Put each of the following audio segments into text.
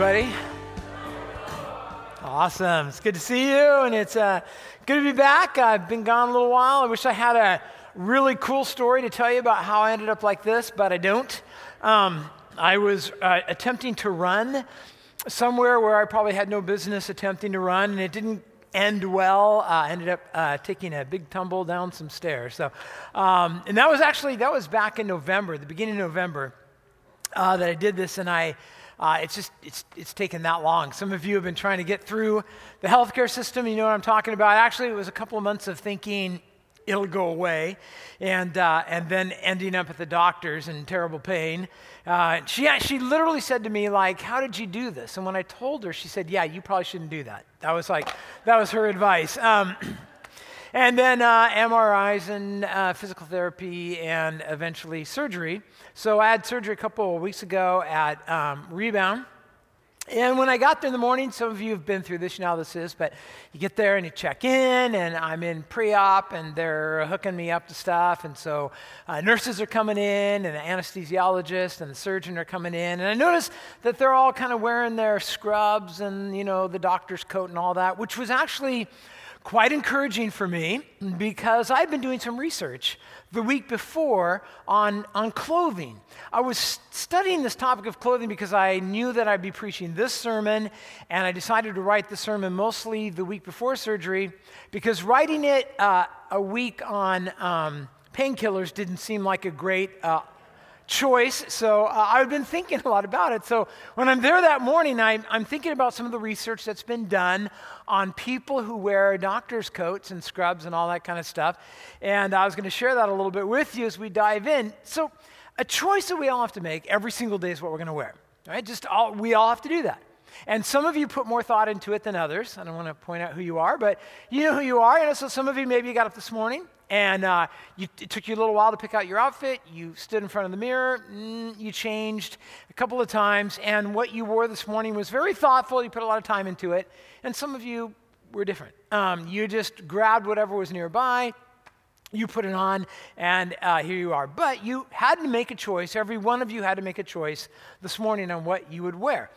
everybody. Awesome. It's good to see you, and it's uh, good to be back. I've been gone a little while. I wish I had a really cool story to tell you about how I ended up like this, but I don't. Um, I was uh, attempting to run somewhere where I probably had no business attempting to run, and it didn't end well. Uh, I ended up uh, taking a big tumble down some stairs. So, um, and that was actually that was back in November, the beginning of November, uh, that I did this, and I. Uh, it's just it's it's taken that long. Some of you have been trying to get through the healthcare system. You know what I'm talking about. Actually, it was a couple of months of thinking it'll go away, and uh, and then ending up at the doctor's in terrible pain. Uh, she she literally said to me like, "How did you do this?" And when I told her, she said, "Yeah, you probably shouldn't do that." That was like that was her advice. Um, and then uh, MRIs and uh, physical therapy and eventually surgery. So I had surgery a couple of weeks ago at um, Rebound. And when I got there in the morning, some of you have been through this, you know how this is, but you get there and you check in, and I'm in pre op, and they're hooking me up to stuff. And so uh, nurses are coming in, and the anesthesiologist and the surgeon are coming in. And I noticed that they're all kind of wearing their scrubs and, you know, the doctor's coat and all that, which was actually quite encouraging for me because I've been doing some research the week before on, on clothing. I was studying this topic of clothing because I knew that I'd be preaching this sermon, and I decided to write the sermon mostly the week before surgery because writing it uh, a week on um, painkillers didn't seem like a great uh, choice. So uh, I've been thinking a lot about it. So when I'm there that morning, I, I'm thinking about some of the research that's been done on people who wear doctor's coats and scrubs and all that kind of stuff. And I was going to share that a little bit with you as we dive in. So a choice that we all have to make every single day is what we're going to wear. Right? Just all, we all have to do that. And some of you put more thought into it than others. I don't want to point out who you are, but you know who you are. And so some of you maybe you got up this morning and uh, you, it took you a little while to pick out your outfit. You stood in front of the mirror, mm, you changed a couple of times, and what you wore this morning was very thoughtful. You put a lot of time into it, and some of you were different. Um, you just grabbed whatever was nearby, you put it on, and uh, here you are. But you had to make a choice. Every one of you had to make a choice this morning on what you would wear.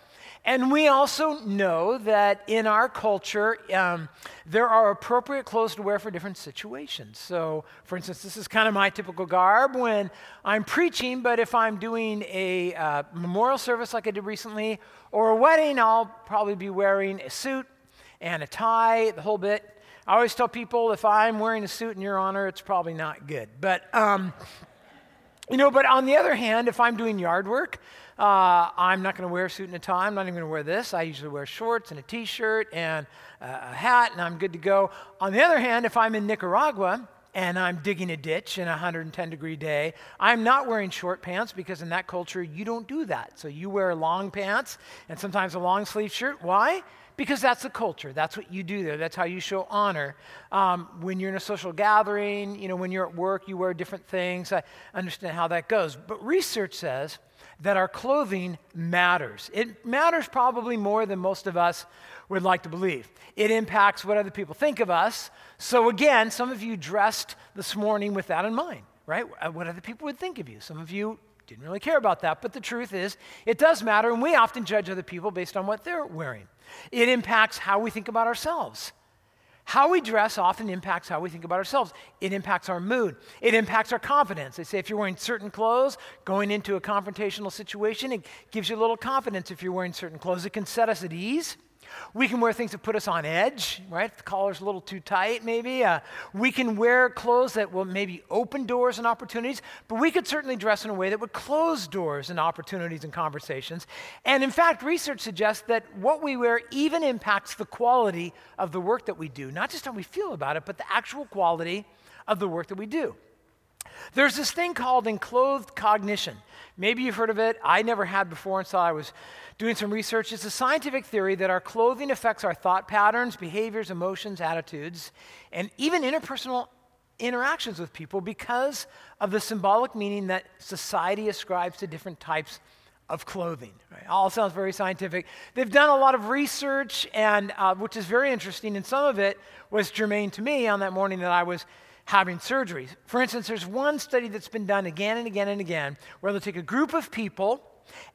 And we also know that in our culture, um, there are appropriate clothes to wear for different situations. So, for instance, this is kind of my typical garb when I'm preaching, but if I'm doing a uh, memorial service like I did recently, or a wedding, I'll probably be wearing a suit and a tie, the whole bit. I always tell people if I'm wearing a suit in your honor, it's probably not good. But, um, you know, but on the other hand, if I'm doing yard work, uh, I'm not going to wear a suit and a tie. I'm not even going to wear this. I usually wear shorts and a t shirt and a hat, and I'm good to go. On the other hand, if I'm in Nicaragua, and I'm digging a ditch in a 110 degree day. I'm not wearing short pants because in that culture you don't do that. So you wear long pants and sometimes a long sleeve shirt. Why? Because that's the culture. That's what you do there. That's how you show honor. Um, when you're in a social gathering, you know, when you're at work, you wear different things. I understand how that goes. But research says that our clothing matters. It matters probably more than most of us would like to believe. It impacts what other people think of us. So, again, some of you dressed this morning with that in mind, right? Uh, what other people would think of you. Some of you didn't really care about that, but the truth is, it does matter, and we often judge other people based on what they're wearing. It impacts how we think about ourselves. How we dress often impacts how we think about ourselves. It impacts our mood. It impacts our confidence. They say if you're wearing certain clothes, going into a confrontational situation, it gives you a little confidence if you're wearing certain clothes. It can set us at ease. We can wear things that put us on edge, right? If the collar's a little too tight, maybe. Uh, we can wear clothes that will maybe open doors and opportunities, but we could certainly dress in a way that would close doors and opportunities and conversations. And in fact, research suggests that what we wear even impacts the quality of the work that we do, not just how we feel about it, but the actual quality of the work that we do. There's this thing called enclothed cognition. Maybe you've heard of it. I never had before until I was doing some research. It's a scientific theory that our clothing affects our thought patterns, behaviors, emotions, attitudes, and even interpersonal interactions with people because of the symbolic meaning that society ascribes to different types of clothing. Right? All sounds very scientific. They've done a lot of research, and uh, which is very interesting, and some of it was germane to me on that morning that I was having surgery. For instance, there's one study that's been done again and again and again where they'll take a group of people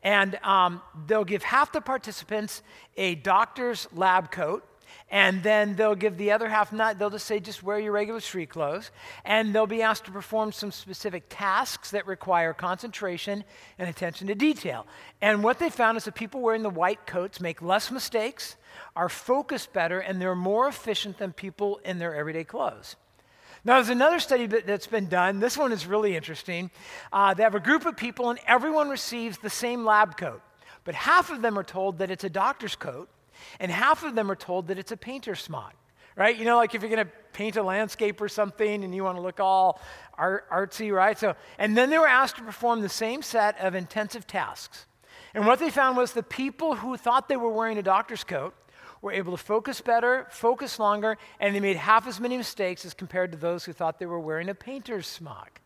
and um, they'll give half the participants a doctor's lab coat. And then they'll give the other half not, they'll just say, just wear your regular street clothes. And they'll be asked to perform some specific tasks that require concentration and attention to detail. And what they found is that people wearing the white coats make less mistakes, are focused better, and they're more efficient than people in their everyday clothes. Now, there's another study that's been done. This one is really interesting. Uh, they have a group of people, and everyone receives the same lab coat. But half of them are told that it's a doctor's coat, and half of them are told that it's a painter's smock. Right? You know, like if you're going to paint a landscape or something and you want to look all art, artsy, right? So, and then they were asked to perform the same set of intensive tasks. And what they found was the people who thought they were wearing a doctor's coat were able to focus better, focus longer, and they made half as many mistakes as compared to those who thought they were wearing a painter's smock.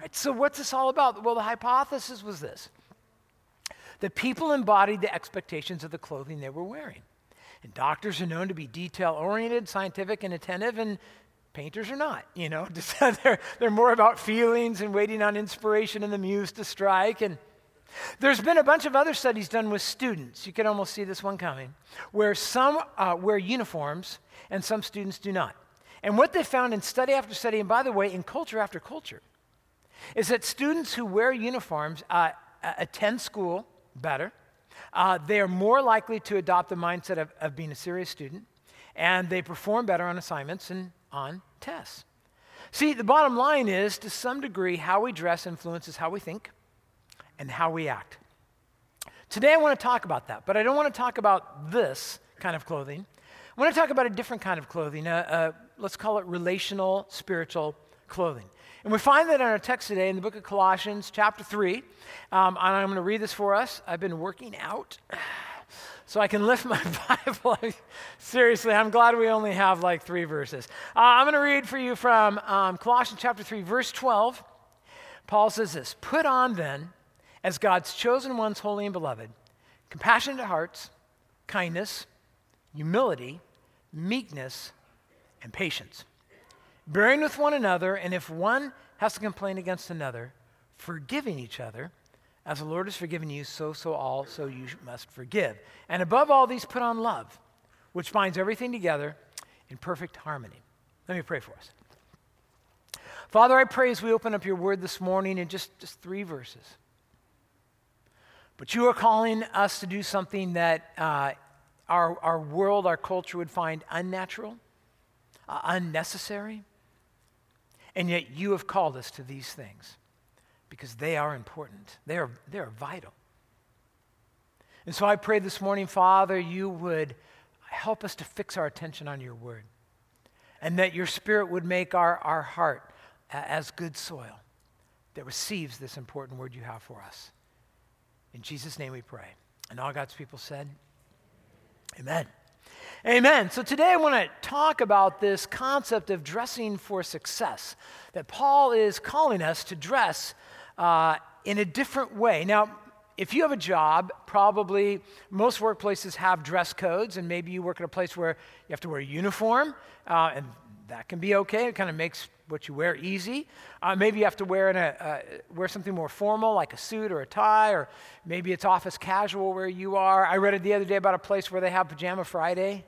Right, so, what's this all about? Well, the hypothesis was this that people embodied the expectations of the clothing they were wearing. And doctors are known to be detail oriented, scientific, and attentive, and painters are not. You know, they're, they're more about feelings and waiting on inspiration and the muse to strike. And there's been a bunch of other studies done with students. You can almost see this one coming, where some uh, wear uniforms and some students do not. And what they found in study after study, and by the way, in culture after culture, is that students who wear uniforms uh, attend school better. Uh, they are more likely to adopt the mindset of, of being a serious student, and they perform better on assignments and on tests. See, the bottom line is to some degree, how we dress influences how we think and how we act. Today, I want to talk about that, but I don't want to talk about this kind of clothing. I want to talk about a different kind of clothing. Uh, uh, let's call it relational, spiritual clothing. And we find that in our text today in the book of Colossians, chapter 3. Um, and I'm going to read this for us. I've been working out so I can lift my Bible. Seriously, I'm glad we only have like three verses. Uh, I'm going to read for you from um, Colossians chapter 3, verse 12. Paul says this Put on then as God's chosen ones, holy and beloved, compassionate hearts, kindness, humility, meekness, and patience, bearing with one another, and if one has to complain against another, forgiving each other, as the Lord has forgiven you, so so also you must forgive. And above all these, put on love, which binds everything together in perfect harmony. Let me pray for us. Father, I pray as we open up your word this morning in just, just three verses but you are calling us to do something that uh, our, our world, our culture would find unnatural, uh, unnecessary. And yet you have called us to these things because they are important, they are, they are vital. And so I pray this morning, Father, you would help us to fix our attention on your word and that your spirit would make our, our heart as good soil that receives this important word you have for us. In Jesus' name we pray. And all God's people said, Amen. Amen. So today I want to talk about this concept of dressing for success, that Paul is calling us to dress uh, in a different way. Now, if you have a job, probably most workplaces have dress codes, and maybe you work at a place where you have to wear a uniform, uh, and that can be okay. It kind of makes what you wear easy. Uh, maybe you have to wear, in a, uh, wear something more formal, like a suit or a tie, or maybe it's office casual where you are. I read it the other day about a place where they have Pajama Friday.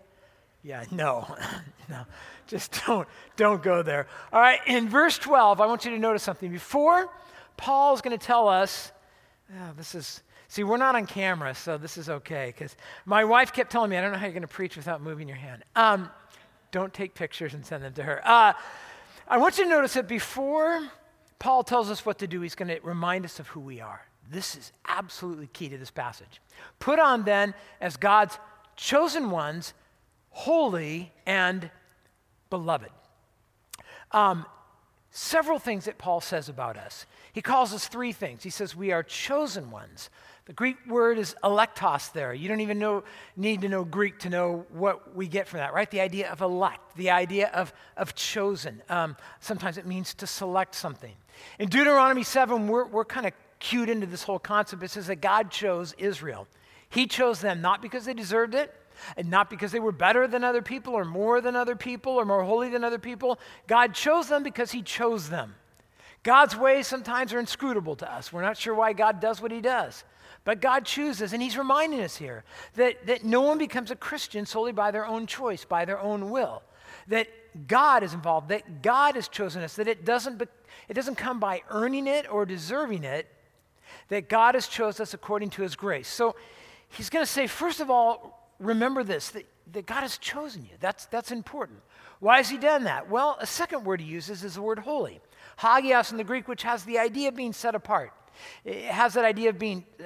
Yeah, no, no, just don't, don't go there. All right, in verse 12, I want you to notice something. Before Paul's going to tell us, oh, this is, see, we're not on camera, so this is okay, because my wife kept telling me, I don't know how you're going to preach without moving your hand. Um, don't take pictures and send them to her. Uh, I want you to notice that before Paul tells us what to do, he's going to remind us of who we are. This is absolutely key to this passage. Put on then as God's chosen ones, holy and beloved. Um, several things that Paul says about us. He calls us three things. He says we are chosen ones. The Greek word is eklektos there. You don't even know, need to know Greek to know what we get from that, right? The idea of elect, the idea of, of chosen. Um, sometimes it means to select something. In Deuteronomy 7, we're, we're kind of cued into this whole concept. It says that God chose Israel. He chose them not because they deserved it, and not because they were better than other people, or more than other people, or more holy than other people. God chose them because He chose them. God's ways sometimes are inscrutable to us. We're not sure why God does what he does. But God chooses, and he's reminding us here that, that no one becomes a Christian solely by their own choice, by their own will. That God is involved, that God has chosen us, that it doesn't, be, it doesn't come by earning it or deserving it, that God has chosen us according to his grace. So he's going to say, first of all, remember this, that, that God has chosen you. That's, that's important. Why has he done that? Well, a second word he uses is the word holy. Hagios in the Greek, which has the idea of being set apart. It has that idea of being uh,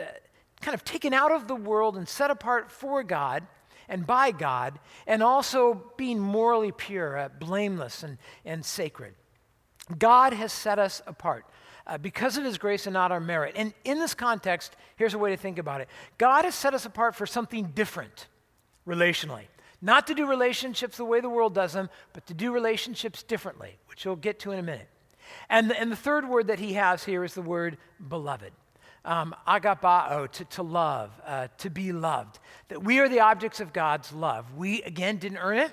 kind of taken out of the world and set apart for God and by God, and also being morally pure, uh, blameless, and, and sacred. God has set us apart. Uh, because of his grace and not our merit. And in this context, here's a way to think about it God has set us apart for something different relationally. Not to do relationships the way the world does them, but to do relationships differently, which we'll get to in a minute. And the, and the third word that he has here is the word beloved. Um, agapao, to, to love, uh, to be loved. That we are the objects of God's love. We, again, didn't earn it.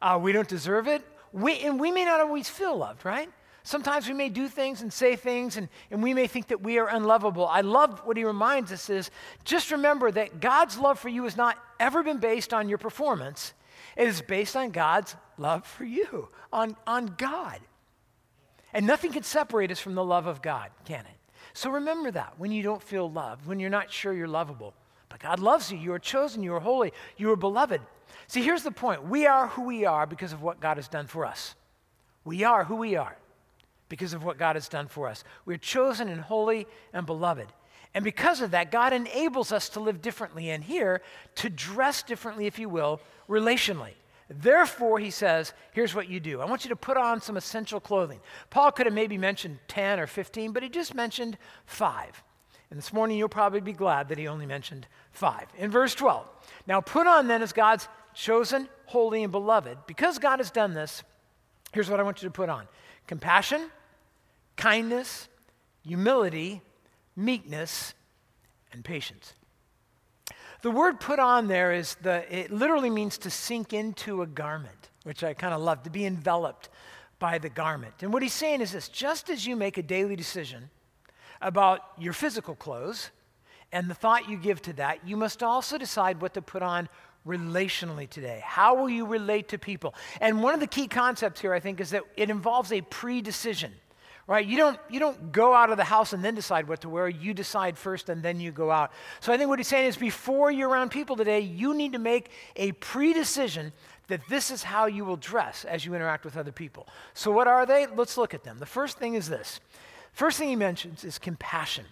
Uh, we don't deserve it. We, and we may not always feel loved, right? Sometimes we may do things and say things, and, and we may think that we are unlovable. I love what he reminds us is just remember that God's love for you has not ever been based on your performance. It is based on God's love for you, on, on God. And nothing can separate us from the love of God, can it? So remember that when you don't feel loved, when you're not sure you're lovable. But God loves you. You are chosen. You are holy. You are beloved. See, here's the point we are who we are because of what God has done for us. We are who we are because of what God has done for us. We're chosen and holy and beloved. And because of that, God enables us to live differently and here to dress differently, if you will, relationally. Therefore, he says, here's what you do. I want you to put on some essential clothing. Paul could have maybe mentioned 10 or 15, but he just mentioned five. And this morning, you'll probably be glad that he only mentioned five. In verse 12, now put on then as God's chosen, holy, and beloved. Because God has done this, here's what I want you to put on compassion, kindness, humility, meekness, and patience. The word put on there is the, it literally means to sink into a garment, which I kind of love, to be enveloped by the garment. And what he's saying is this just as you make a daily decision about your physical clothes and the thought you give to that, you must also decide what to put on relationally today? How will you relate to people? And one of the key concepts here, I think, is that it involves a pre decision. Right? You don't, you don't go out of the house and then decide what to wear. You decide first and then you go out. So I think what he's saying is before you're around people today, you need to make a pre decision that this is how you will dress as you interact with other people. So, what are they? Let's look at them. The first thing is this. First thing he mentions is compassion.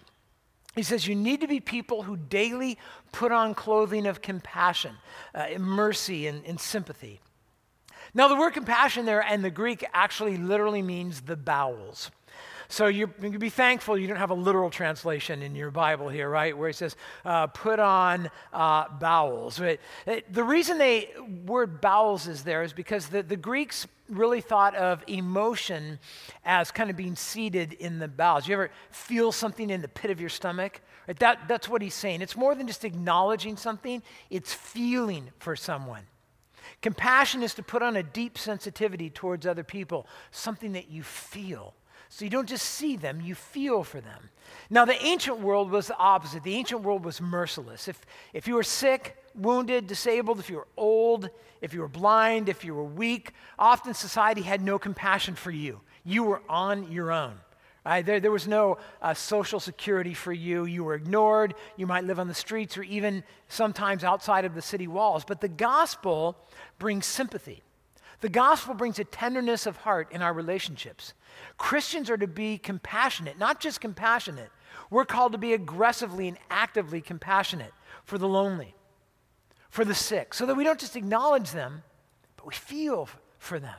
He says, You need to be people who daily put on clothing of compassion, uh, mercy, and, and sympathy. Now, the word compassion there and the Greek actually literally means the bowels. So you, can be thankful you don't have a literal translation in your Bible here, right? Where it says, uh, put on uh, bowels. Right? The reason the word bowels is there is because the, the Greeks really thought of emotion as kind of being seated in the bowels. You ever feel something in the pit of your stomach? Right? That, that's what he's saying. It's more than just acknowledging something, it's feeling for someone. Compassion is to put on a deep sensitivity towards other people, something that you feel. So you don't just see them, you feel for them. Now, the ancient world was the opposite. The ancient world was merciless. If, if you were sick, wounded, disabled, if you were old, if you were blind, if you were weak, often society had no compassion for you. You were on your own. Right? There, there was no uh, social security for you. You were ignored. You might live on the streets or even sometimes outside of the city walls. But the gospel brings sympathy. The gospel brings a tenderness of heart in our relationships. Christians are to be compassionate, not just compassionate. We're called to be aggressively and actively compassionate for the lonely, for the sick, so that we don't just acknowledge them, but we feel for them.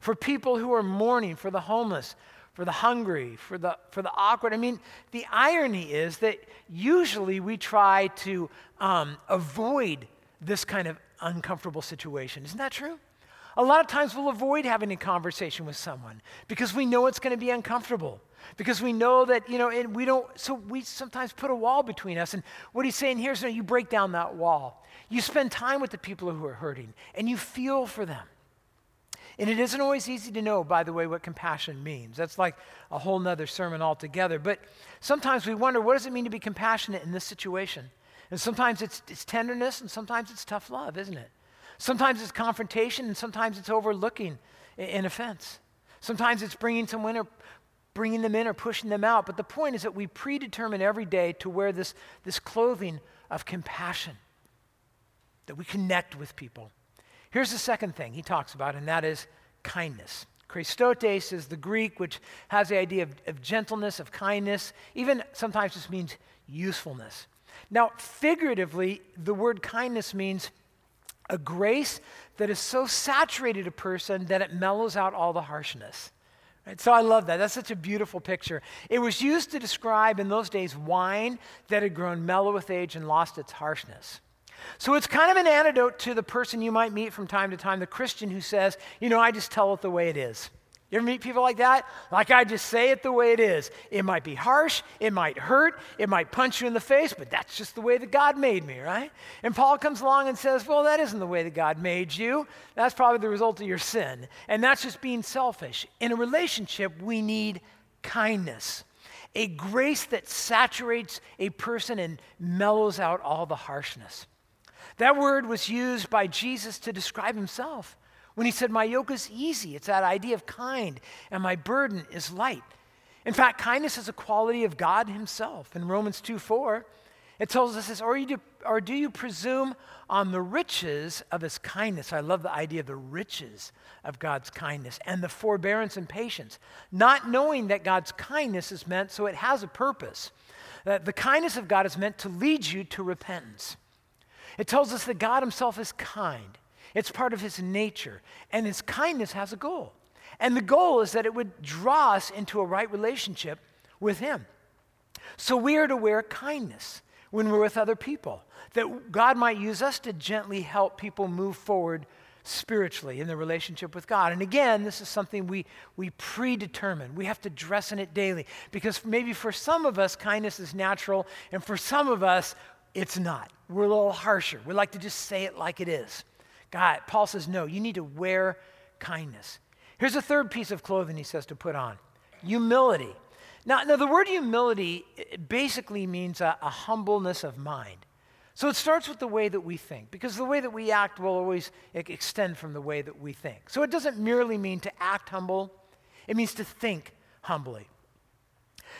For people who are mourning, for the homeless, for the hungry, for the, for the awkward. I mean, the irony is that usually we try to um, avoid this kind of uncomfortable situation. Isn't that true? A lot of times we'll avoid having a conversation with someone because we know it's going to be uncomfortable. Because we know that, you know, and we don't, so we sometimes put a wall between us. And what he's saying here is you break down that wall. You spend time with the people who are hurting and you feel for them. And it isn't always easy to know, by the way, what compassion means. That's like a whole nother sermon altogether. But sometimes we wonder what does it mean to be compassionate in this situation? And sometimes it's, it's tenderness, and sometimes it's tough love, isn't it? Sometimes it's confrontation, and sometimes it's overlooking an offense. Sometimes it's bringing someone or bringing them in or pushing them out. But the point is that we predetermine every day to wear this, this clothing of compassion, that we connect with people. Here's the second thing he talks about, and that is kindness. Christotes is the Greek, which has the idea of, of gentleness, of kindness, even sometimes just means usefulness. Now, figuratively, the word kindness means a grace that is so saturated a person that it mellows out all the harshness. Right? So I love that. That's such a beautiful picture. It was used to describe in those days wine that had grown mellow with age and lost its harshness. So it's kind of an antidote to the person you might meet from time to time, the Christian who says, you know, I just tell it the way it is. You ever meet people like that? Like I just say it the way it is. It might be harsh, it might hurt, it might punch you in the face, but that's just the way that God made me, right? And Paul comes along and says, Well, that isn't the way that God made you. That's probably the result of your sin. And that's just being selfish. In a relationship, we need kindness, a grace that saturates a person and mellows out all the harshness. That word was used by Jesus to describe himself. When he said, My yoke is easy, it's that idea of kind, and my burden is light. In fact, kindness is a quality of God himself. In Romans 2 4, it tells us this, or, you do, or do you presume on the riches of his kindness? I love the idea of the riches of God's kindness and the forbearance and patience, not knowing that God's kindness is meant so it has a purpose. That the kindness of God is meant to lead you to repentance. It tells us that God Himself is kind, it's part of His nature, and His kindness has a goal. And the goal is that it would draw us into a right relationship with Him. So we are to wear kindness when we're with other people, that God might use us to gently help people move forward spiritually in their relationship with God. And again, this is something we, we predetermine. We have to dress in it daily because maybe for some of us, kindness is natural, and for some of us, it's not. We're a little harsher. We like to just say it like it is. God, Paul says, no, you need to wear kindness. Here's a third piece of clothing he says to put on humility. Now, now the word humility basically means a, a humbleness of mind. So it starts with the way that we think, because the way that we act will always extend from the way that we think. So it doesn't merely mean to act humble, it means to think humbly.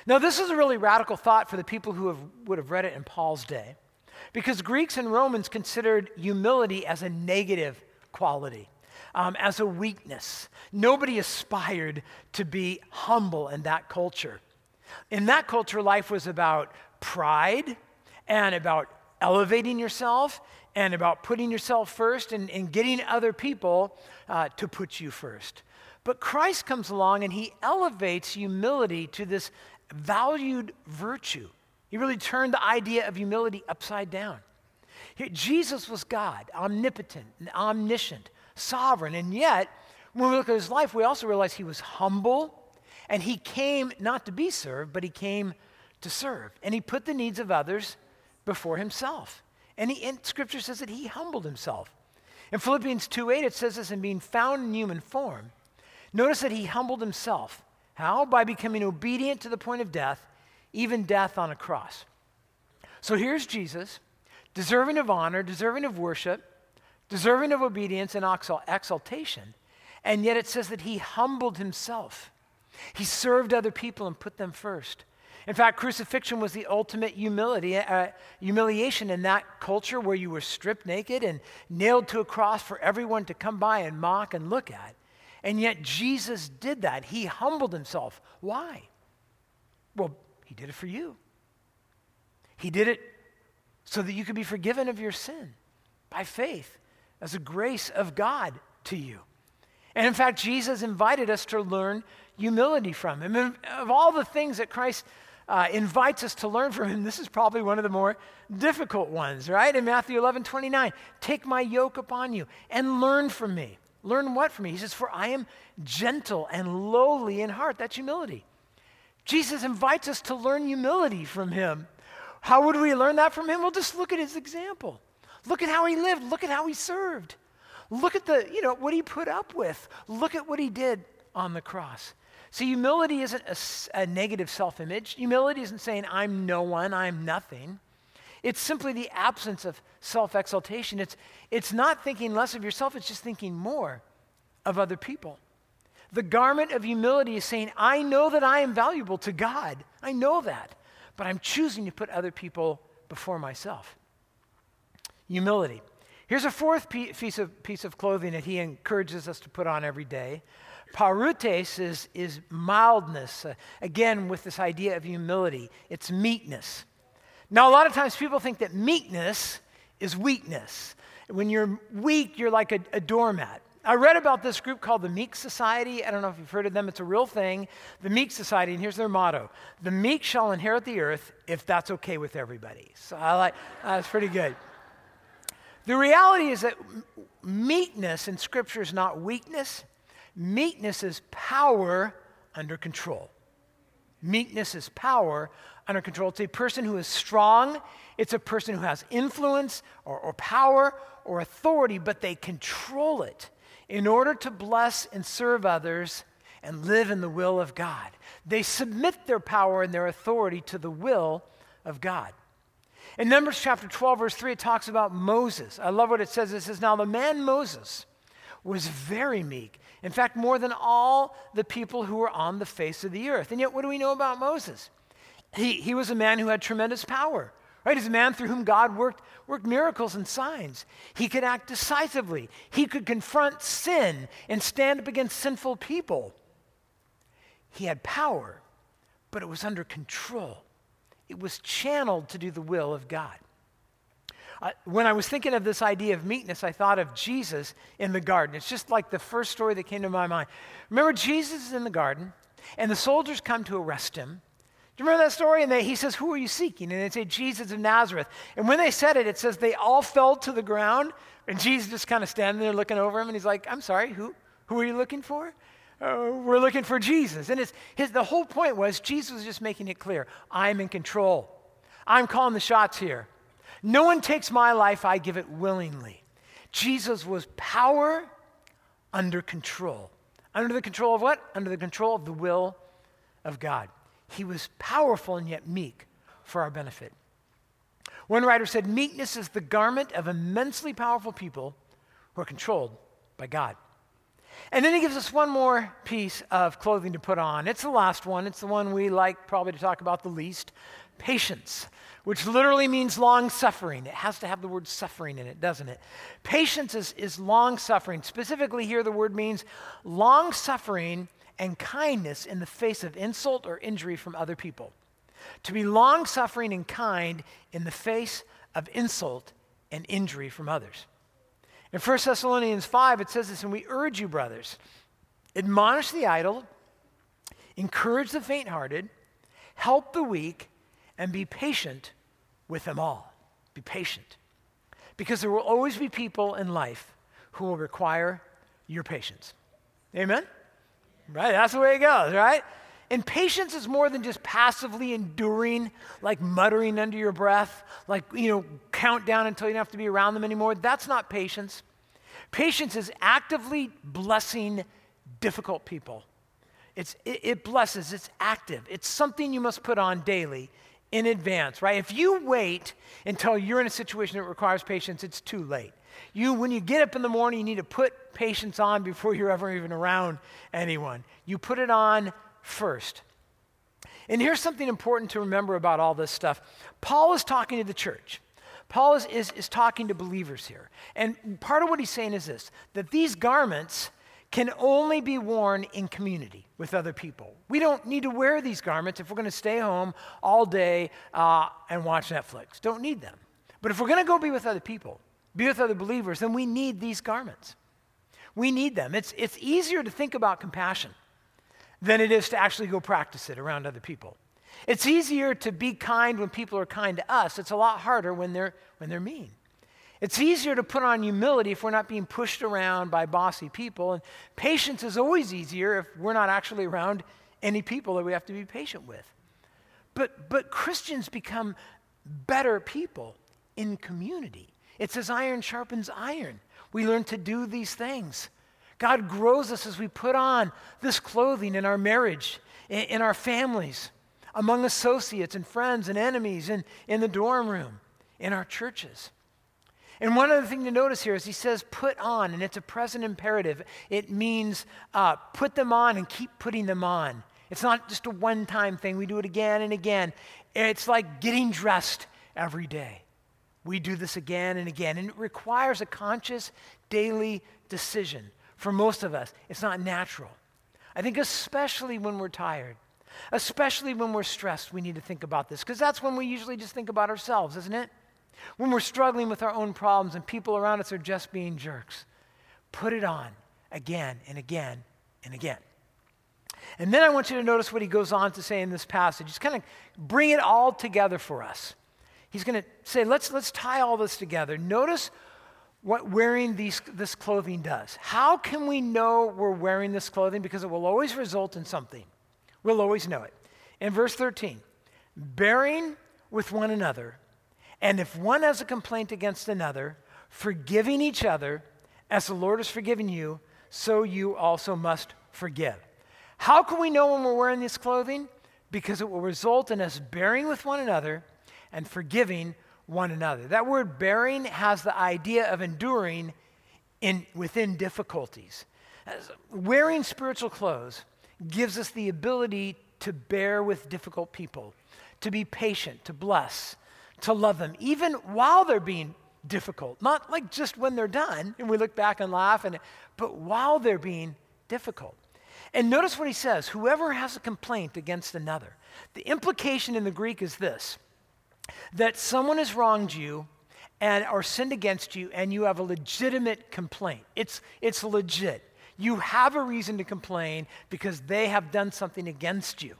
Now, this is a really radical thought for the people who have, would have read it in Paul's day, because Greeks and Romans considered humility as a negative quality, um, as a weakness. Nobody aspired to be humble in that culture. In that culture, life was about pride and about elevating yourself and about putting yourself first and, and getting other people uh, to put you first. But Christ comes along and he elevates humility to this valued virtue. He really turned the idea of humility upside down. Here, Jesus was God, omnipotent, omniscient, sovereign, and yet, when we look at his life, we also realize he was humble and he came not to be served, but he came to serve. And he put the needs of others before himself. And, he, and scripture says that he humbled himself. In Philippians 2 8, it says this in being found in human form. Notice that he humbled himself how? By becoming obedient to the point of death, even death on a cross. So here's Jesus, deserving of honor, deserving of worship, deserving of obedience and exaltation. And yet it says that he humbled himself. He served other people and put them first. In fact, crucifixion was the ultimate humility, uh, humiliation in that culture where you were stripped naked and nailed to a cross for everyone to come by and mock and look at. And yet Jesus did that. He humbled himself. Why? Well, he did it for you. He did it so that you could be forgiven of your sin by faith as a grace of God to you. And in fact, Jesus invited us to learn humility from him. Of all the things that Christ uh, invites us to learn from him, this is probably one of the more difficult ones, right? In Matthew 11 29, take my yoke upon you and learn from me. Learn what from me? He says, For I am gentle and lowly in heart. That's humility. Jesus invites us to learn humility from him. How would we learn that from him? Well, just look at his example. Look at how he lived. Look at how he served. Look at the, you know, what he put up with. Look at what he did on the cross. See, humility isn't a, a negative self image. Humility isn't saying, I'm no one, I'm nothing. It's simply the absence of self exaltation. It's, it's not thinking less of yourself, it's just thinking more of other people. The garment of humility is saying, I know that I am valuable to God. I know that. But I'm choosing to put other people before myself. Humility. Here's a fourth piece of, piece of clothing that he encourages us to put on every day. prautes is, is mildness, uh, again, with this idea of humility. It's meekness. Now, a lot of times people think that meekness is weakness. When you're weak, you're like a, a doormat. I read about this group called the Meek Society. I don't know if you've heard of them. It's a real thing. The Meek Society, and here's their motto The meek shall inherit the earth if that's okay with everybody. So I like, uh, that's pretty good. The reality is that meekness in Scripture is not weakness, meekness is power under control. Meekness is power under control. It's a person who is strong, it's a person who has influence or, or power or authority, but they control it in order to bless and serve others and live in the will of God. They submit their power and their authority to the will of God. In Numbers chapter 12, verse 3, it talks about Moses. I love what it says. It says, Now the man Moses was very meek. In fact, more than all the people who were on the face of the earth. And yet, what do we know about Moses? He, he was a man who had tremendous power. Right? He's a man through whom God worked, worked miracles and signs. He could act decisively. He could confront sin and stand up against sinful people. He had power, but it was under control. It was channeled to do the will of God. Uh, when I was thinking of this idea of meekness, I thought of Jesus in the garden. It's just like the first story that came to my mind. Remember, Jesus is in the garden, and the soldiers come to arrest him. Do you remember that story? And they, he says, Who are you seeking? And they say, Jesus of Nazareth. And when they said it, it says they all fell to the ground. And Jesus just kind of standing there looking over him. And he's like, I'm sorry, who, who are you looking for? Uh, we're looking for Jesus. And it's, his, the whole point was Jesus was just making it clear I'm in control. I'm calling the shots here. No one takes my life, I give it willingly. Jesus was power under control. Under the control of what? Under the control of the will of God. He was powerful and yet meek for our benefit. One writer said, Meekness is the garment of immensely powerful people who are controlled by God. And then he gives us one more piece of clothing to put on. It's the last one, it's the one we like probably to talk about the least patience, which literally means long suffering. It has to have the word suffering in it, doesn't it? Patience is, is long suffering. Specifically, here the word means long suffering and kindness in the face of insult or injury from other people. To be long suffering and kind in the face of insult and injury from others. In 1 Thessalonians 5, it says this, and we urge you, brothers, admonish the idle, encourage the faint hearted, help the weak, and be patient with them all. Be patient. Because there will always be people in life who will require your patience. Amen? Right? That's the way it goes, right? And patience is more than just passively enduring, like muttering under your breath, like, you know, count down until you don't have to be around them anymore. That's not patience. Patience is actively blessing difficult people. It's, it, it blesses, it's active. It's something you must put on daily in advance, right? If you wait until you're in a situation that requires patience, it's too late. You, when you get up in the morning, you need to put patience on before you're ever even around anyone. You put it on first. And here's something important to remember about all this stuff Paul is talking to the church. Paul is, is, is talking to believers here. And part of what he's saying is this that these garments can only be worn in community with other people. We don't need to wear these garments if we're going to stay home all day uh, and watch Netflix. Don't need them. But if we're going to go be with other people, be with other believers, then we need these garments. We need them. It's, it's easier to think about compassion than it is to actually go practice it around other people. It's easier to be kind when people are kind to us. It's a lot harder when they're, when they're mean. It's easier to put on humility if we're not being pushed around by bossy people. And patience is always easier if we're not actually around any people that we have to be patient with. But, but Christians become better people in community. It's as iron sharpens iron. We learn to do these things. God grows us as we put on this clothing in our marriage, in, in our families, among associates and friends and enemies, in, in the dorm room, in our churches. And one other thing to notice here is he says put on, and it's a present imperative. It means uh, put them on and keep putting them on. It's not just a one time thing, we do it again and again. It's like getting dressed every day. We do this again and again, and it requires a conscious daily decision. For most of us, it's not natural. I think, especially when we're tired, especially when we're stressed, we need to think about this, because that's when we usually just think about ourselves, isn't it? When we're struggling with our own problems and people around us are just being jerks, put it on again and again and again. And then I want you to notice what he goes on to say in this passage. He's kind of bring it all together for us. He's going to say, let's, let's tie all this together. Notice what wearing these, this clothing does. How can we know we're wearing this clothing? Because it will always result in something. We'll always know it. In verse 13, bearing with one another and if one has a complaint against another, forgiving each other, as the Lord has forgiven you, so you also must forgive. How can we know when we're wearing this clothing? Because it will result in us bearing with one another and forgiving one another. That word bearing has the idea of enduring in, within difficulties. Wearing spiritual clothes gives us the ability to bear with difficult people, to be patient, to bless, to love them, even while they're being difficult. Not like just when they're done and we look back and laugh, and, but while they're being difficult. And notice what he says whoever has a complaint against another. The implication in the Greek is this that someone has wronged you and or sinned against you and you have a legitimate complaint. It's, it's legit. You have a reason to complain because they have done something against you.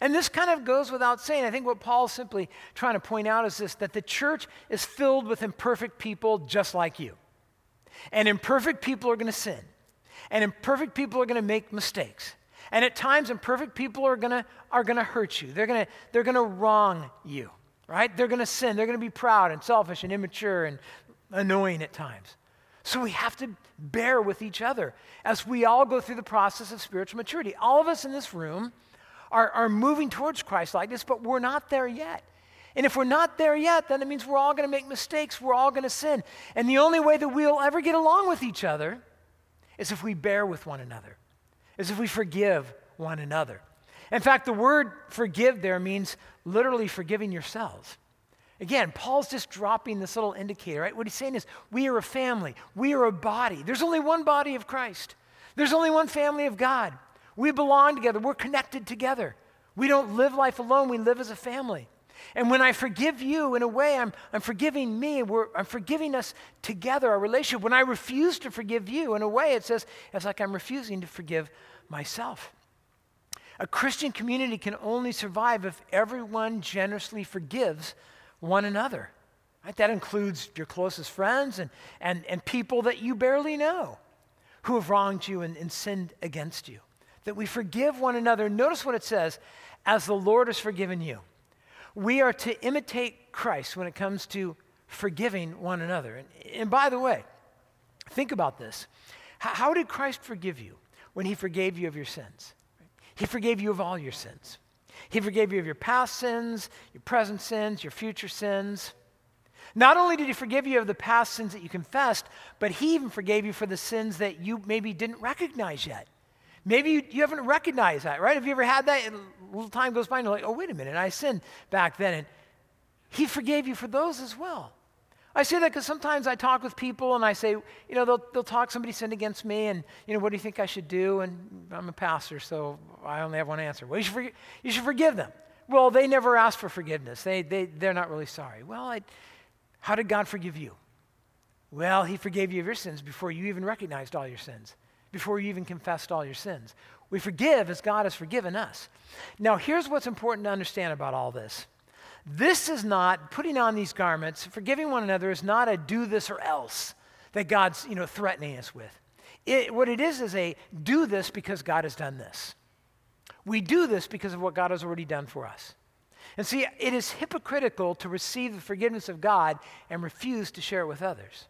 And this kind of goes without saying. I think what Paul's simply trying to point out is this that the church is filled with imperfect people just like you. And imperfect people are going to sin. And imperfect people are going to make mistakes. And at times, imperfect people are going to are going to hurt you. They're going to they're going to wrong you, right? They're going to sin. They're going to be proud and selfish and immature and annoying at times. So we have to bear with each other as we all go through the process of spiritual maturity. All of us in this room are, are moving towards Christ like this, but we're not there yet. And if we're not there yet, then it means we're all going to make mistakes. We're all going to sin. And the only way that we'll ever get along with each other is if we bear with one another, is if we forgive one another. In fact, the word forgive there means literally forgiving yourselves. Again, Paul's just dropping this little indicator, right? What he's saying is, we are a family, we are a body. There's only one body of Christ, there's only one family of God. We belong together. We're connected together. We don't live life alone, we live as a family. And when I forgive you, in a way, I'm, I'm forgiving me. We're, I'm forgiving us together, our relationship. When I refuse to forgive you, in a way, it says it's like I'm refusing to forgive myself. A Christian community can only survive if everyone generously forgives one another. Right? That includes your closest friends and, and, and people that you barely know who have wronged you and, and sinned against you that we forgive one another. Notice what it says as the Lord has forgiven you. We are to imitate Christ when it comes to forgiving one another. And, and by the way, think about this. How, how did Christ forgive you when he forgave you of your sins? He forgave you of all your sins. He forgave you of your past sins, your present sins, your future sins. Not only did he forgive you of the past sins that you confessed, but he even forgave you for the sins that you maybe didn't recognize yet. Maybe you, you haven't recognized that, right? Have you ever had that? A little time goes by and you're like, oh, wait a minute, I sinned back then. And he forgave you for those as well. I say that because sometimes I talk with people and I say, you know, they'll, they'll talk, somebody sinned against me, and, you know, what do you think I should do? And I'm a pastor, so I only have one answer. Well, you should, forg- you should forgive them. Well, they never asked for forgiveness. They, they, they're not really sorry. Well, I, how did God forgive you? Well, He forgave you of your sins before you even recognized all your sins before you even confessed all your sins. We forgive as God has forgiven us. Now, here's what's important to understand about all this. This is not putting on these garments, forgiving one another is not a do this or else that God's, you know, threatening us with. It, what it is is a do this because God has done this. We do this because of what God has already done for us. And see, it is hypocritical to receive the forgiveness of God and refuse to share it with others.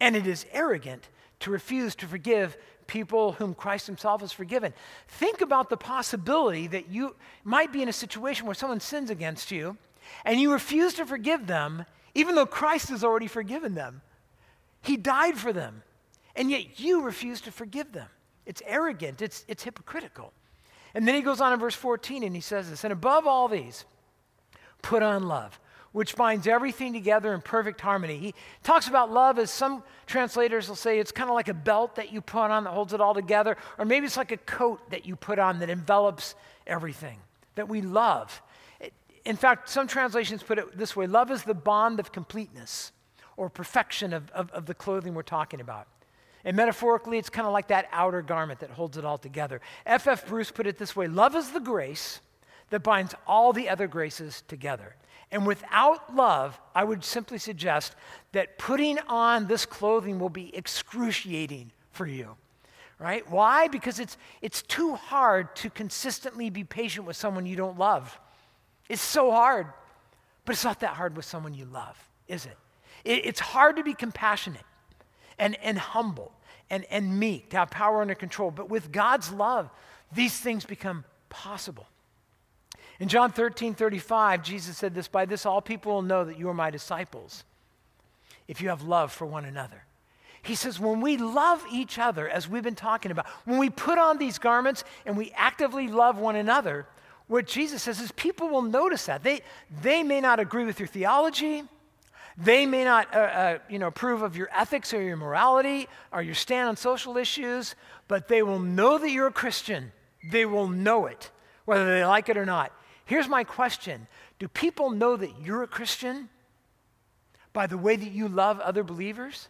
And it is arrogant to refuse to forgive people whom Christ himself has forgiven. Think about the possibility that you might be in a situation where someone sins against you and you refuse to forgive them, even though Christ has already forgiven them. He died for them, and yet you refuse to forgive them. It's arrogant, it's, it's hypocritical. And then he goes on in verse 14 and he says this, and above all these, put on love which binds everything together in perfect harmony. He talks about love as some translators will say it's kind of like a belt that you put on that holds it all together, or maybe it's like a coat that you put on that envelops everything, that we love. In fact, some translations put it this way love is the bond of completeness or perfection of, of, of the clothing we're talking about. And metaphorically, it's kind of like that outer garment that holds it all together. F.F. F. Bruce put it this way love is the grace that binds all the other graces together. And without love, I would simply suggest that putting on this clothing will be excruciating for you. Right? Why? Because it's, it's too hard to consistently be patient with someone you don't love. It's so hard. But it's not that hard with someone you love, is it? it it's hard to be compassionate and, and humble and, and meek, to have power under control. But with God's love, these things become possible. In John 13, 35, Jesus said this By this all people will know that you are my disciples, if you have love for one another. He says, when we love each other, as we've been talking about, when we put on these garments and we actively love one another, what Jesus says is people will notice that. They, they may not agree with your theology. They may not uh, uh, you know, approve of your ethics or your morality or your stand on social issues, but they will know that you're a Christian. They will know it, whether they like it or not. Here's my question Do people know that you're a Christian by the way that you love other believers?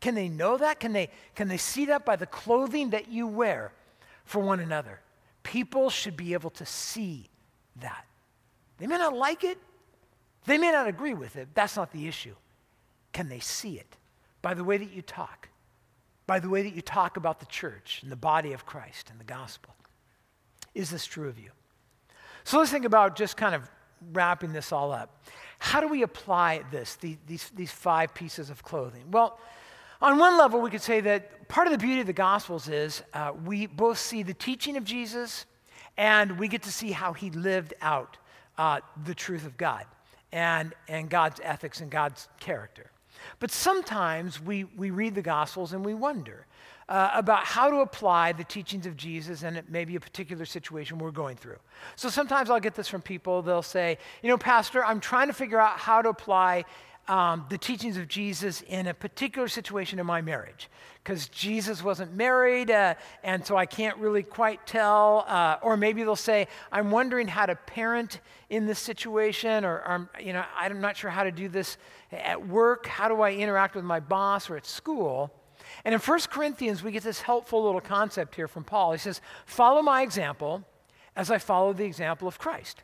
Can they know that? Can they, can they see that by the clothing that you wear for one another? People should be able to see that. They may not like it, they may not agree with it. That's not the issue. Can they see it by the way that you talk, by the way that you talk about the church and the body of Christ and the gospel? Is this true of you? So let's think about just kind of wrapping this all up. How do we apply this, the, these, these five pieces of clothing? Well, on one level, we could say that part of the beauty of the Gospels is uh, we both see the teaching of Jesus and we get to see how he lived out uh, the truth of God and, and God's ethics and God's character. But sometimes we, we read the Gospels and we wonder uh, about how to apply the teachings of Jesus in maybe a particular situation we're going through. So sometimes I'll get this from people. They'll say, You know, Pastor, I'm trying to figure out how to apply um, the teachings of Jesus in a particular situation in my marriage. Because Jesus wasn't married, uh, and so I can't really quite tell. Uh, or maybe they'll say, I'm wondering how to parent in this situation, or, or, you know, I'm not sure how to do this at work. How do I interact with my boss or at school? And in 1 Corinthians, we get this helpful little concept here from Paul. He says, Follow my example as I follow the example of Christ.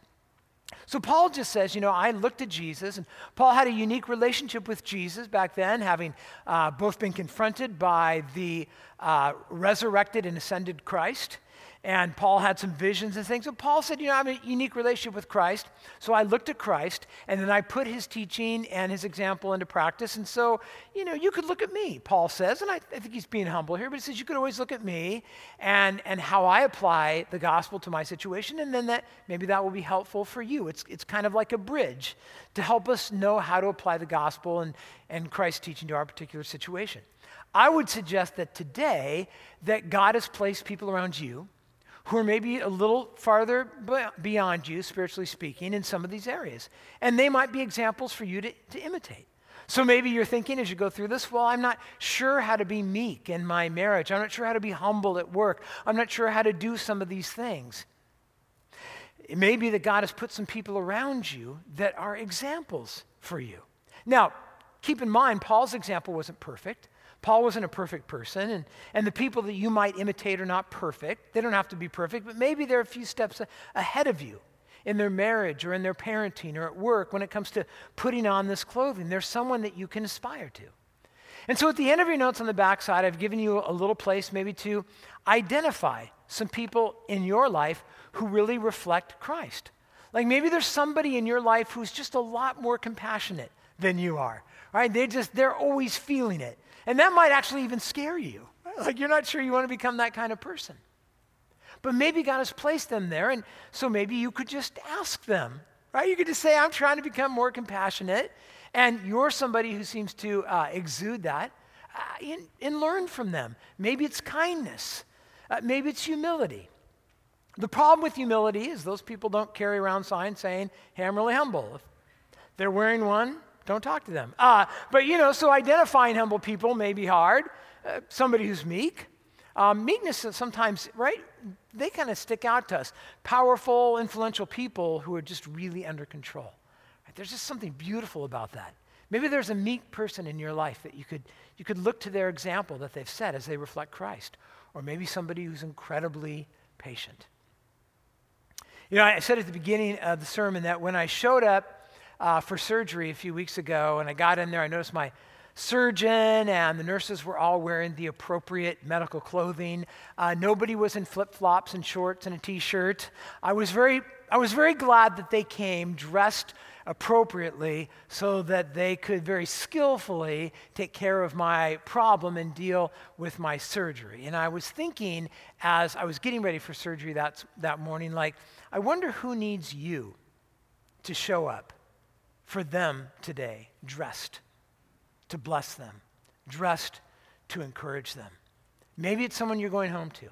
So Paul just says, you know, I looked at Jesus, and Paul had a unique relationship with Jesus back then, having uh, both been confronted by the uh, resurrected and ascended Christ and Paul had some visions and things. But Paul said, You know, I have a unique relationship with Christ. So I looked at Christ, and then I put his teaching and his example into practice. And so, you know, you could look at me, Paul says, and I, I think he's being humble here, but he says, You could always look at me and, and how I apply the gospel to my situation, and then that maybe that will be helpful for you. It's, it's kind of like a bridge to help us know how to apply the gospel and, and Christ's teaching to our particular situation. I would suggest that today that God has placed people around you who are maybe a little farther beyond you, spiritually speaking, in some of these areas. And they might be examples for you to, to imitate. So maybe you're thinking as you go through this, well, I'm not sure how to be meek in my marriage. I'm not sure how to be humble at work. I'm not sure how to do some of these things. It may be that God has put some people around you that are examples for you. Now, keep in mind, Paul's example wasn't perfect. Paul wasn't a perfect person, and, and the people that you might imitate are not perfect. They don't have to be perfect, but maybe they're a few steps ahead of you in their marriage or in their parenting or at work when it comes to putting on this clothing. There's someone that you can aspire to. And so at the end of your notes on the backside, I've given you a little place maybe to identify some people in your life who really reflect Christ. Like maybe there's somebody in your life who's just a lot more compassionate than you are. Right? They just they're always feeling it. And that might actually even scare you. Like you're not sure you want to become that kind of person. But maybe God has placed them there, and so maybe you could just ask them, right? You could just say, I'm trying to become more compassionate, and you're somebody who seems to uh, exude that, uh, and, and, learn from them. Maybe it's kindness, uh, maybe it's humility. The problem with humility is those people don't carry around signs saying, hey, I'm really humble. If they're wearing one, don't talk to them. Uh, but, you know, so identifying humble people may be hard. Uh, somebody who's meek. Um, meekness sometimes, right? They kind of stick out to us. Powerful, influential people who are just really under control. Right? There's just something beautiful about that. Maybe there's a meek person in your life that you could, you could look to their example that they've set as they reflect Christ. Or maybe somebody who's incredibly patient. You know, I said at the beginning of the sermon that when I showed up uh, for surgery a few weeks ago and I got in there, I noticed my surgeon and the nurses were all wearing the appropriate medical clothing. Uh, nobody was in flip flops and shorts and a t shirt. I was very I was very glad that they came dressed appropriately so that they could very skillfully take care of my problem and deal with my surgery. And I was thinking as I was getting ready for surgery that, that morning, like, I wonder who needs you to show up for them today, dressed to bless them, dressed to encourage them. Maybe it's someone you're going home to.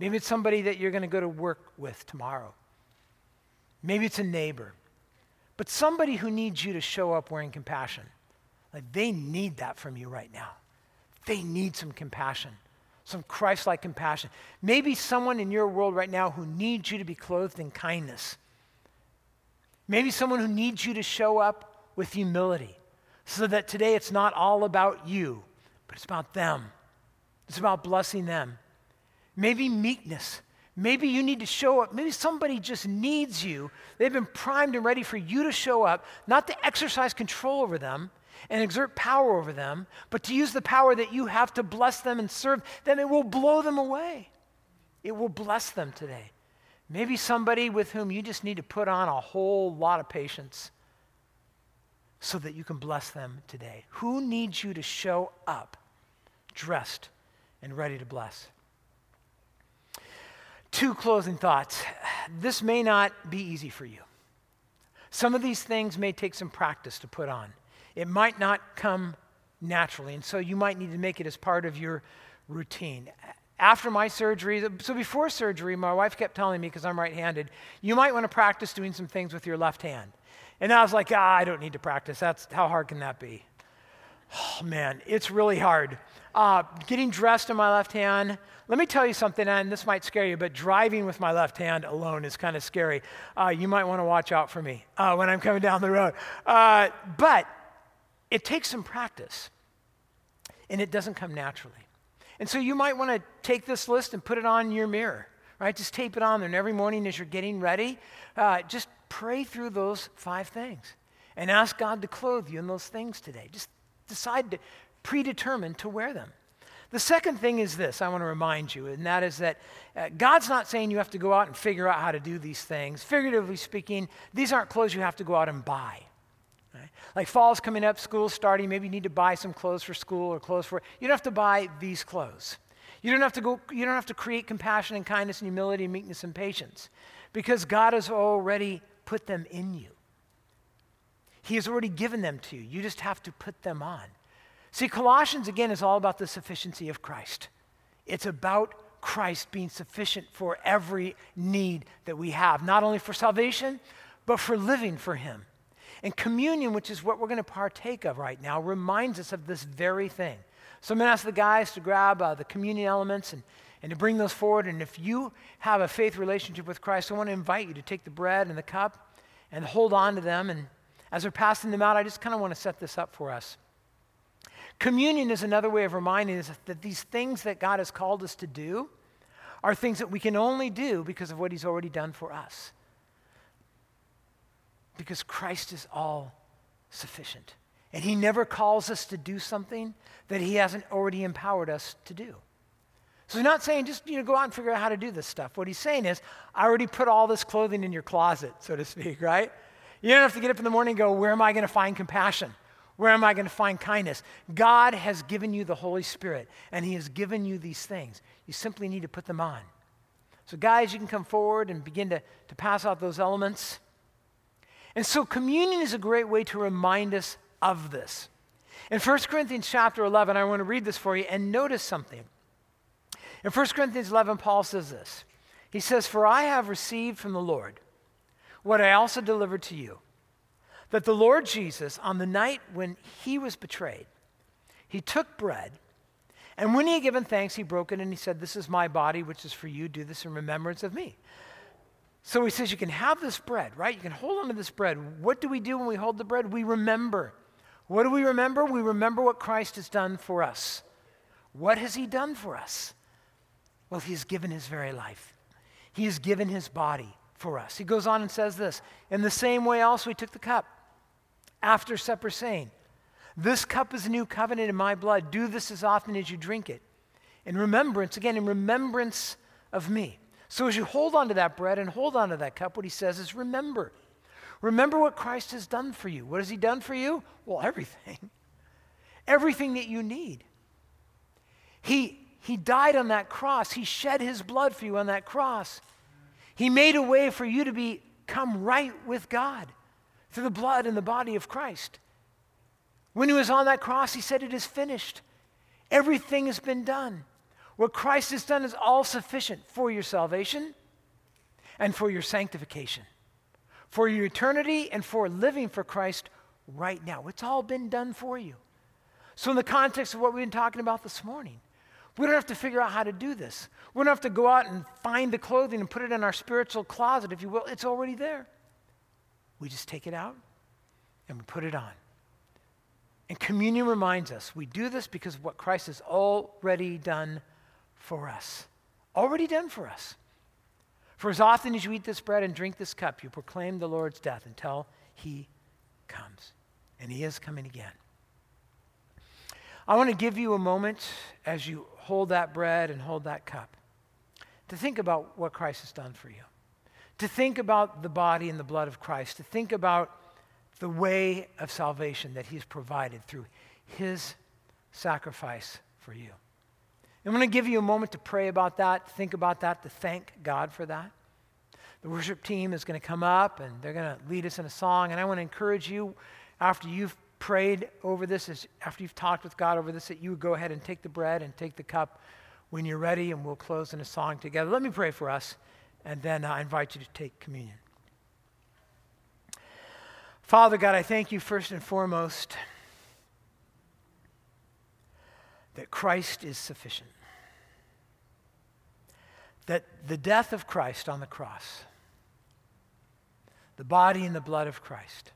Maybe it's somebody that you're going to go to work with tomorrow. Maybe it's a neighbor. But somebody who needs you to show up wearing compassion. Like they need that from you right now. They need some compassion, some Christ like compassion. Maybe someone in your world right now who needs you to be clothed in kindness. Maybe someone who needs you to show up with humility so that today it's not all about you, but it's about them. It's about blessing them. Maybe meekness. Maybe you need to show up. Maybe somebody just needs you. They've been primed and ready for you to show up, not to exercise control over them and exert power over them, but to use the power that you have to bless them and serve them. It will blow them away. It will bless them today. Maybe somebody with whom you just need to put on a whole lot of patience so that you can bless them today. Who needs you to show up dressed and ready to bless? Two closing thoughts. This may not be easy for you. Some of these things may take some practice to put on. It might not come naturally, and so you might need to make it as part of your routine. After my surgery, so before surgery, my wife kept telling me, because I'm right handed, you might want to practice doing some things with your left hand. And I was like, ah, I don't need to practice. That's how hard can that be? Oh, man, it's really hard. Uh, getting dressed in my left hand. Let me tell you something, and this might scare you, but driving with my left hand alone is kind of scary. Uh, you might want to watch out for me uh, when I'm coming down the road. Uh, but it takes some practice, and it doesn't come naturally. And so you might want to take this list and put it on your mirror, right? Just tape it on there. And every morning as you're getting ready, uh, just pray through those five things and ask God to clothe you in those things today. Just decide to predetermine to wear them. The second thing is this I want to remind you, and that is that uh, God's not saying you have to go out and figure out how to do these things. Figuratively speaking, these aren't clothes you have to go out and buy. Right? Like fall's coming up, school's starting, maybe you need to buy some clothes for school or clothes for you don't have to buy these clothes. You don't have to go you don't have to create compassion and kindness and humility and meekness and patience because God has already put them in you. He has already given them to you. You just have to put them on. See, Colossians, again, is all about the sufficiency of Christ. It's about Christ being sufficient for every need that we have, not only for salvation, but for living for Him. And communion, which is what we're going to partake of right now, reminds us of this very thing. So I'm going to ask the guys to grab uh, the communion elements and, and to bring those forward. And if you have a faith relationship with Christ, I want to invite you to take the bread and the cup and hold on to them. And as we're passing them out, I just kind of want to set this up for us. Communion is another way of reminding us that these things that God has called us to do are things that we can only do because of what He's already done for us. Because Christ is all sufficient. And He never calls us to do something that He hasn't already empowered us to do. So He's not saying just you know, go out and figure out how to do this stuff. What He's saying is, I already put all this clothing in your closet, so to speak, right? You don't have to get up in the morning and go, where am I going to find compassion? Where am I going to find kindness? God has given you the Holy Spirit, and He has given you these things. You simply need to put them on. So, guys, you can come forward and begin to, to pass out those elements. And so, communion is a great way to remind us of this. In 1 Corinthians chapter 11, I want to read this for you and notice something. In 1 Corinthians 11, Paul says this He says, For I have received from the Lord what I also delivered to you that the Lord Jesus, on the night when he was betrayed, he took bread, and when he had given thanks, he broke it and he said, This is my body, which is for you. Do this in remembrance of me. So he says, You can have this bread, right? You can hold on to this bread. What do we do when we hold the bread? We remember. What do we remember? We remember what Christ has done for us. What has he done for us? Well, he has given his very life, he has given his body for us. He goes on and says this In the same way, also, he took the cup after supper, saying, This cup is a new covenant in my blood. Do this as often as you drink it. In remembrance, again, in remembrance of me. So as you hold on to that bread and hold on to that cup, what he says is remember. Remember what Christ has done for you. What has he done for you? Well, everything. Everything that you need. He, he died on that cross. He shed his blood for you on that cross. He made a way for you to become right with God through the blood and the body of Christ. When he was on that cross, he said, It is finished. Everything has been done. What Christ has done is all sufficient for your salvation and for your sanctification, for your eternity and for living for Christ right now. It's all been done for you. So, in the context of what we've been talking about this morning, we don't have to figure out how to do this. We don't have to go out and find the clothing and put it in our spiritual closet, if you will. It's already there. We just take it out and we put it on. And communion reminds us we do this because of what Christ has already done for us. Already done for us. For as often as you eat this bread and drink this cup, you proclaim the Lord's death until he comes. And he is coming again. I want to give you a moment as you hold that bread and hold that cup to think about what Christ has done for you to think about the body and the blood of Christ, to think about the way of salvation that He's provided through His sacrifice for you. I'm going to give you a moment to pray about that, to think about that, to thank God for that. The worship team is going to come up and they're going to lead us in a song. And I want to encourage you, after you've prayed over this, after you've talked with God over this, that you would go ahead and take the bread and take the cup when you're ready, and we'll close in a song together. Let me pray for us and then I invite you to take communion. Father God, I thank you first and foremost that Christ is sufficient. That the death of Christ on the cross, the body and the blood of Christ,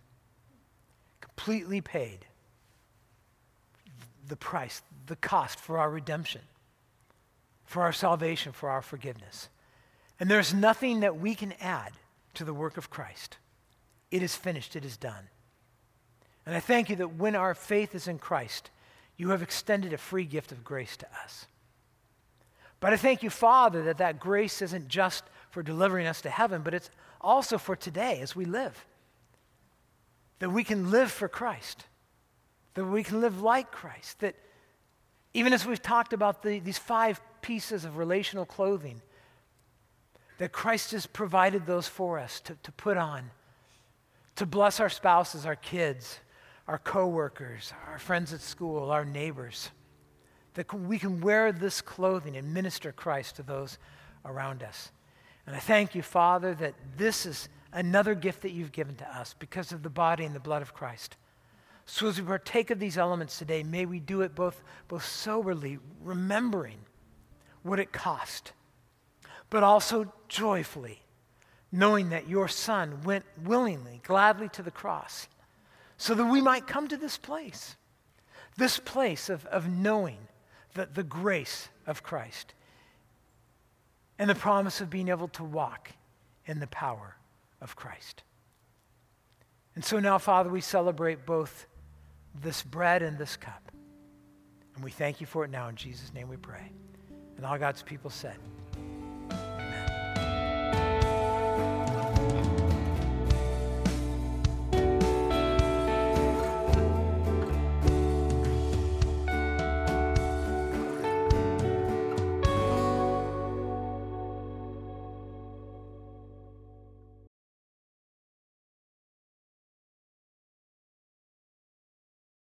completely paid the price, the cost for our redemption, for our salvation, for our forgiveness. And there's nothing that we can add to the work of Christ. It is finished, it is done. And I thank you that when our faith is in Christ, you have extended a free gift of grace to us. But I thank you, Father, that that grace isn't just for delivering us to heaven, but it's also for today as we live. That we can live for Christ, that we can live like Christ, that even as we've talked about the, these five pieces of relational clothing, that Christ has provided those for us to, to put on, to bless our spouses, our kids, our coworkers, our friends at school, our neighbors. That we can wear this clothing and minister Christ to those around us. And I thank you, Father, that this is another gift that you've given to us because of the body and the blood of Christ. So as we partake of these elements today, may we do it both, both soberly, remembering what it cost but also joyfully, knowing that your Son went willingly, gladly to the cross, so that we might come to this place, this place of, of knowing the, the grace of Christ and the promise of being able to walk in the power of Christ. And so now, Father, we celebrate both this bread and this cup. And we thank you for it now. In Jesus' name we pray. And all God's people said,